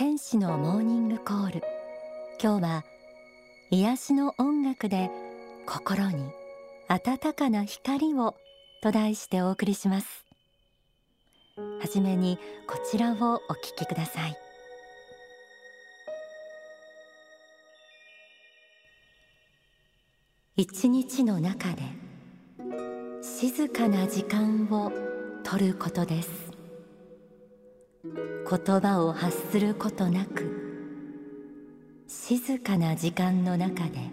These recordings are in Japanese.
天使のモーニングコール。今日は癒しの音楽で心に温かな光をと題してお送りします。はじめにこちらをお聞きください。一日の中で静かな時間を取ることです。言葉を発することなく静かな時間の中で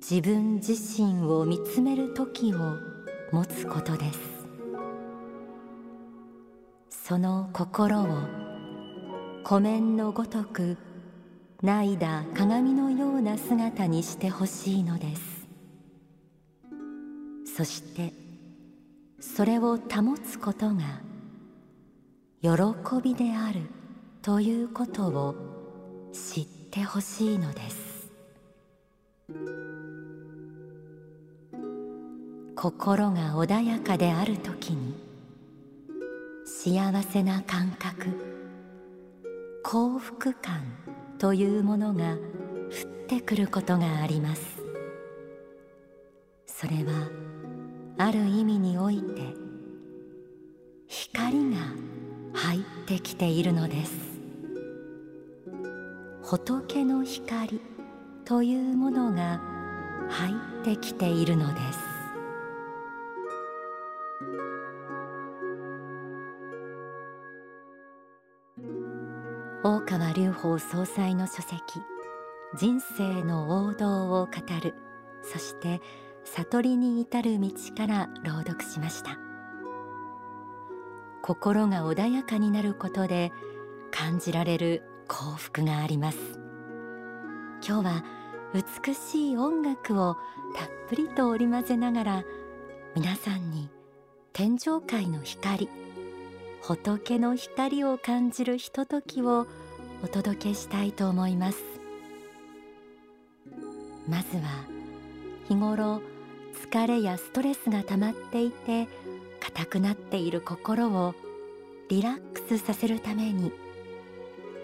自分自身を見つめる時を持つことです。その心を湖面のごとく泣いだ鏡のような姿にしてほしいのです。そしてそれを保つことが喜びであるということを知ってほしいのです。心が穏やかである時に幸せな感覚幸福感というものが降ってくることがあります。それはある意味において光が入ってきているのです。仏の光というものが入ってきているのです。大川隆法総裁の書籍人生の王道を語る。そして悟りに至る道から朗読しました。心が穏やかになることで感じられる幸福があります。今日は美しい音楽をたっぷりと織り交ぜながら皆さんに天上界の光仏の光を感じるひとときをお届けしたいと思います。まずは日頃疲れやストレスが溜まっていて硬くなっている心をリラックスさせるために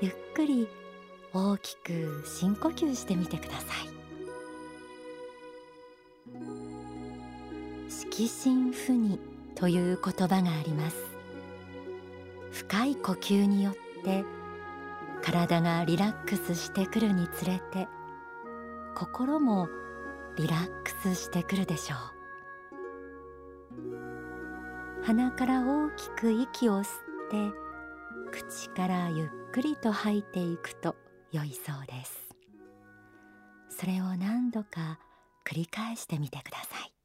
ゆっくり大きく深呼吸してみてください色心不二という言葉があります。深い呼吸によって体がリラックスしてくるにつれて心もリラックスしてくるでしょう。鼻から大きく息を吸って口からゆっくりと吐いていくと良いそうです。それを何度か繰り返してみてください。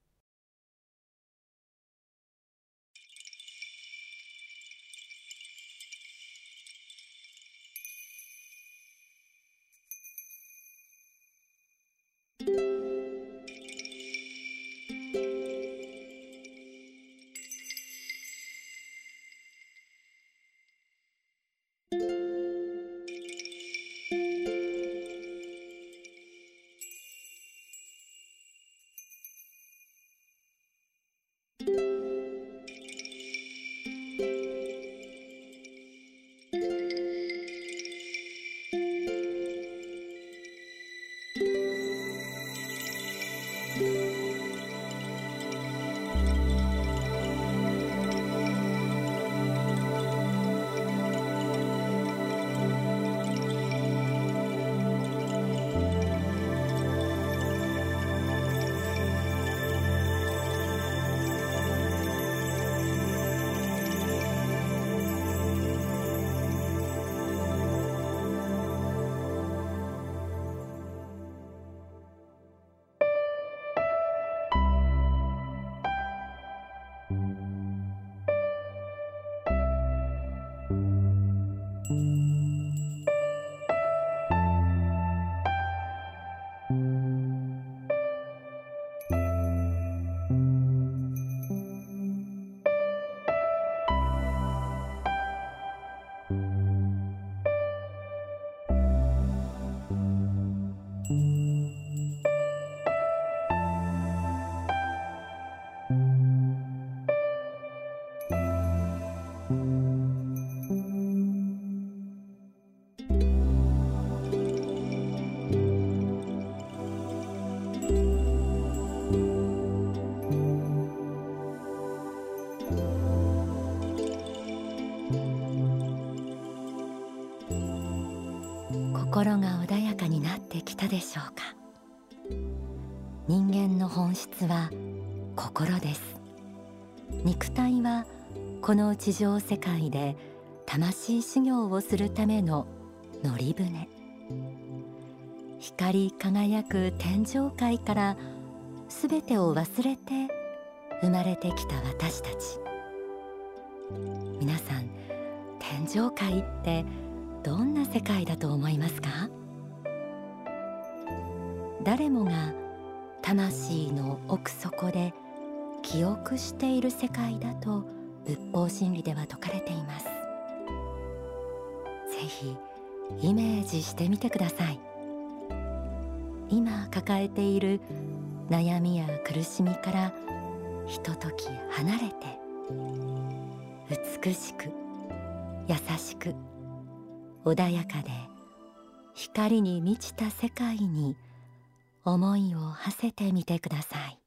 心が穏やかになってきたでしょうか。人間の本質は心です。肉体はこの地上世界で魂修行をするための乗り船。光り輝く天上界からすべてを忘れて生まれてきた私たち。皆さん天上界ってどんな世界だと思いますか？誰もが魂の奥底で記憶している世界だと仏法真理では説かれています。ぜひイメージしてみてください。今抱えている悩みや苦しみからひととき離れて美しく優しく穏やかで光に満ちた世界に思いを馳せてみてください。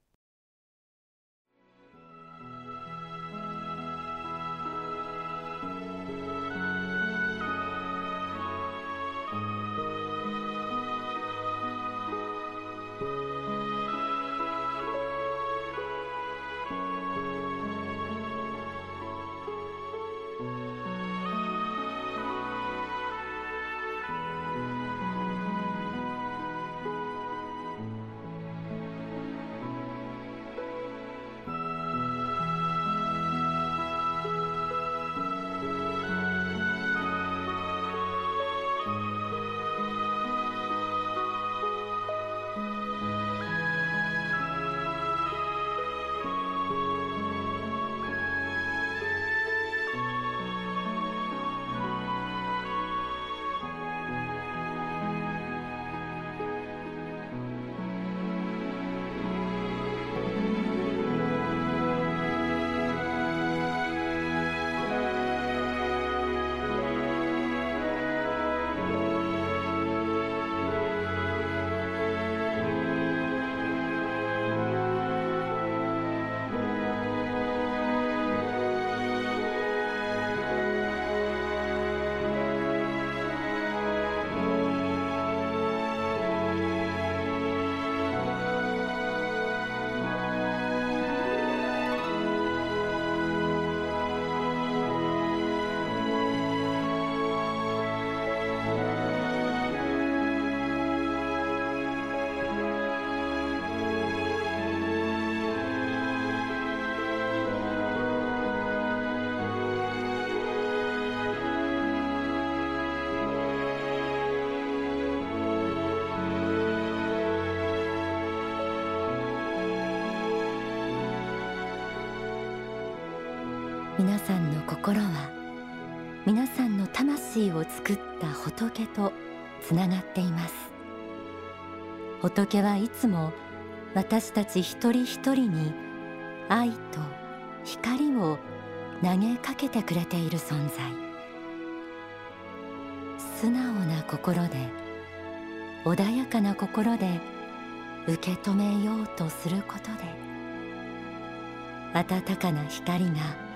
皆さんの心は皆さんの魂を作った仏とつながっています。仏はいつも私たち一人一人に愛と光を投げかけてくれている存在。素直な心で穏やかな心で受け止めようとすることで温かな光が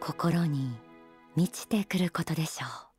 心に満ちてくることでしょう。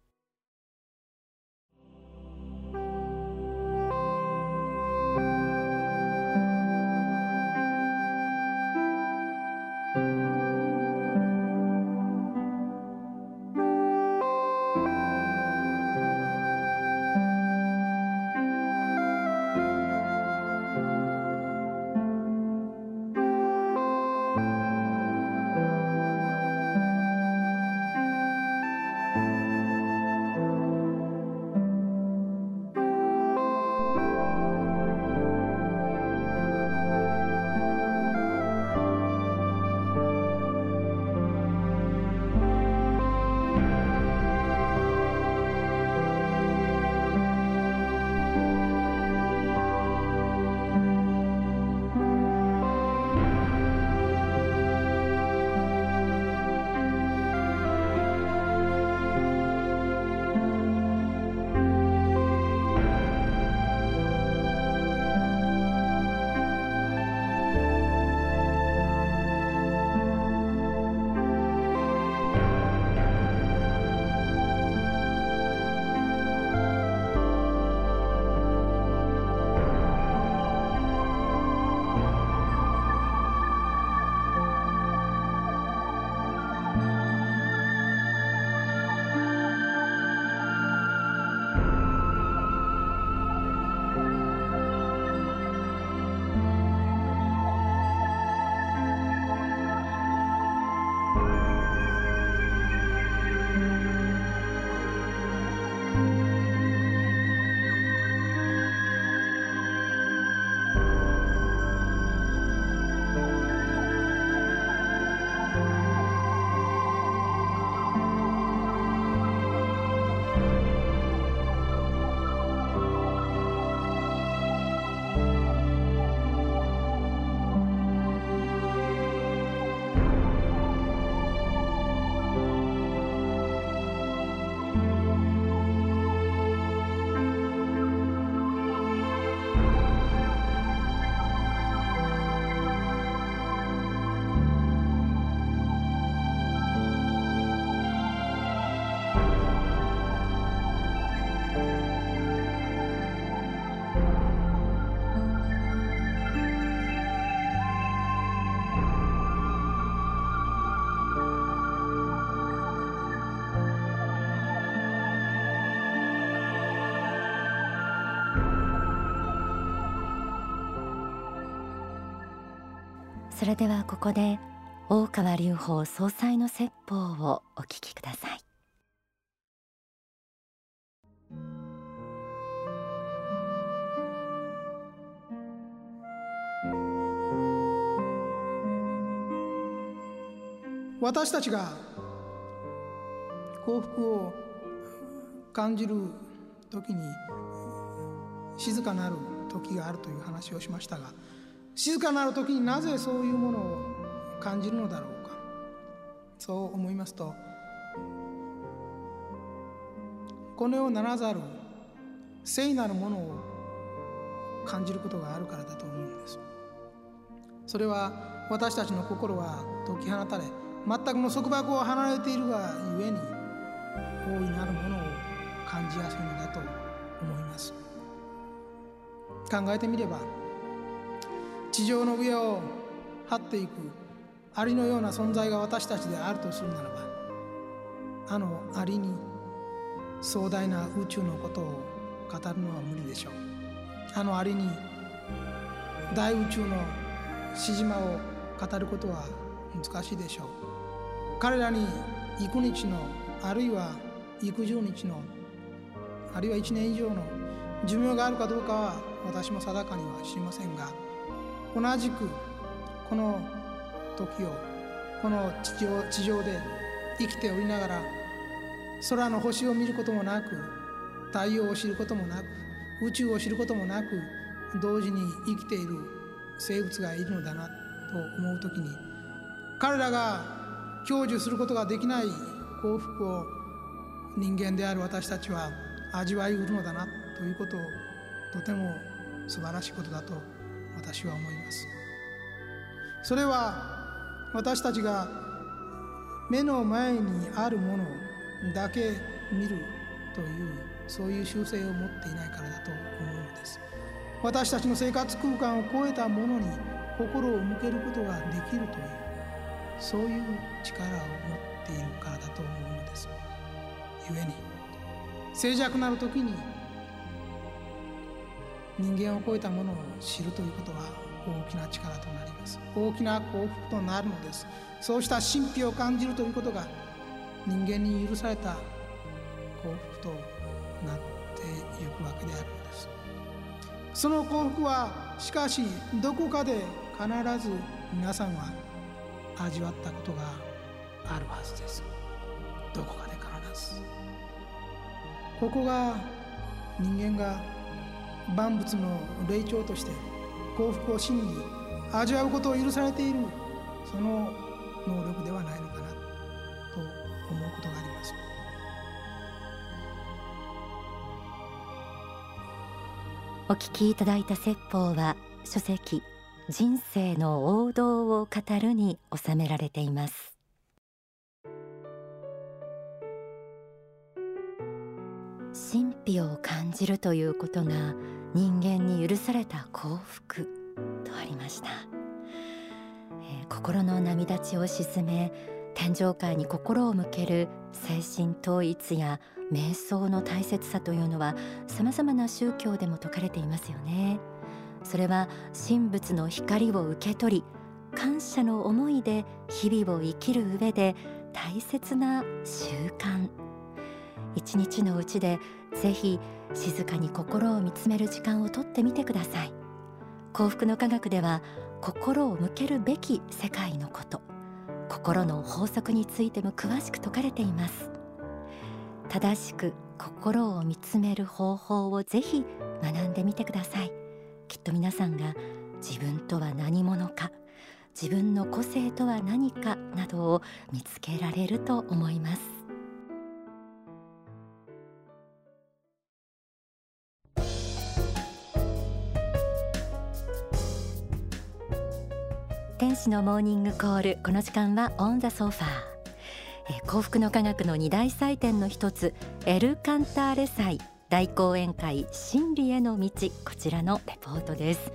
それではここで大川隆法総裁の説法をお聞きください。私たちが幸福を感じる時に静かなる時があるという話をしましたが静かなる時になぜそういうものを感じるのだろうか。そう思いますとこの世ならざる聖なるものを感じることがあるからだと思うんです。それは私たちの心は解き放たれ全くの束縛を離れているがゆえに大いなるものを感じやすいのだと思います。考えてみれば地上の上を張っていくアリのような存在が私たちであるとするならばあのアリに壮大な宇宙のことを語るのは無理でしょう。あのアリに大宇宙のしじまを語ることは難しいでしょう。彼らに幾日のあるいは幾十日のあるいは1年以上の寿命があるかどうかは私も定かには知りませんが同じくこの時をこの地上地上で生きておりながら空の星を見ることもなく太陽を知ることもなく宇宙を知ることもなく同時に生きている生物がいるのだなと思う時に彼らが享受することができない幸福を人間である私たちは味わいうるのだなということをとても素晴らしいことだと私は思います。それは私たちが目の前にあるものだけ見るというそういう習性を持っていないからだと思うのです。私たちの生活空間を超えたものに心を向けることができるというそういう力を持っているからだと思うのです。故に静寂なる時に人間を超えたものを知るということは大きな力となります。大きな幸福となるのです。そうした神秘を感じるということが人間に許された幸福となっていくわけであるのです。その幸福はしかしどこかで必ず皆さんは味わったことがあるはずです。どこかで必ず。ここが人間が万物の霊長として幸福を真に味わうことを許されているその能力ではないのかなと思うことがあります。お聞きいただいた説法は書籍人生の王道を語るに収められています。神秘を感じるということが人間に許された幸福。とありました、えー、心の波立ちを鎮め天上界に心を向ける精神統一や瞑想の大切さというのは様々な宗教でも説かれていますよね。それは神仏の光を受け取り感謝の思いで日々を生きる上で大切な習慣。一日のうちでぜひ静かに心を見つめる時間をとってみてください。幸福の科学では心を向けるべき世界のこと心の法則についても詳しく説かれています。正しく心を見つめる方法をぜひ学んでみてください。きっと皆さんが自分とは何者か自分の個性とは何かなどを見つけられると思います。天使のモーニングコール。この時間はオンザソファー。幸福の科学の二大祭典の一つエル・カンターレ祭。大講演会真理への道こちらのレポートです。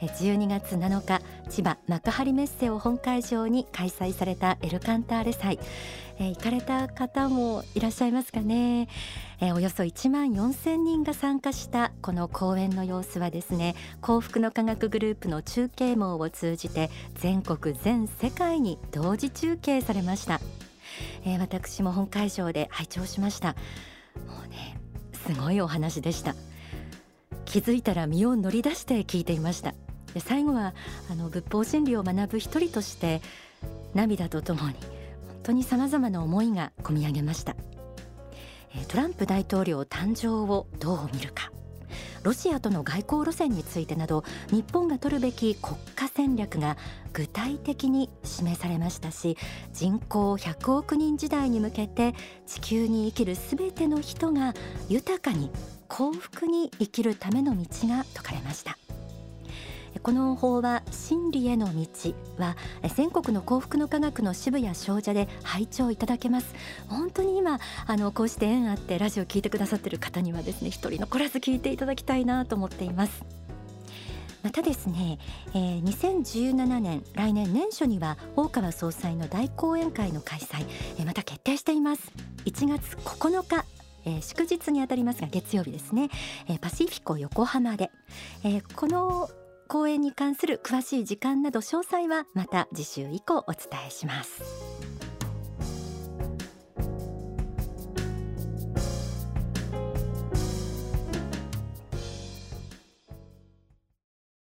12月7日千葉幕張メッセを本会場に開催されたエルカンターレ祭。え行かれた方もいらっしゃいますかね、えおよそ1万4000人が参加したこの公演の様子はですね幸福の科学グループの中継網を通じて全国全世界に同時中継されました、え私も本会場で拝聴しました。もうねすごいお話でした。気づいたら身を乗り出して聞いていました。で最後はあの仏法真理を学ぶ一人として涙とともに本当にさまざまな思いがこみ上げました。トランプ大統領誕生をどう見るか。ロシアとの外交路線についてなど日本が取るべき国家戦略が具体的に示されましたし人口100億人時代に向けて地球に生きるすべての人が豊かに幸福に生きるための道が説かれました。この法は真理への道は全国の幸福の科学の支部や商社で拝聴いただけます。本当に今あのこうして縁あってラジオ聞いてくださっている方にはですね一人残らず聞いていただきたいなと思っています。またですね、えー、2017年来年年初には大川総裁の大講演会の開催、えー、また決定しています。1月9日えー、祝日にあたりますが月曜日ですね、えー、パシフィコ横浜で、えー、この公演に関する詳しい時間など詳細はまた次週以降お伝えします。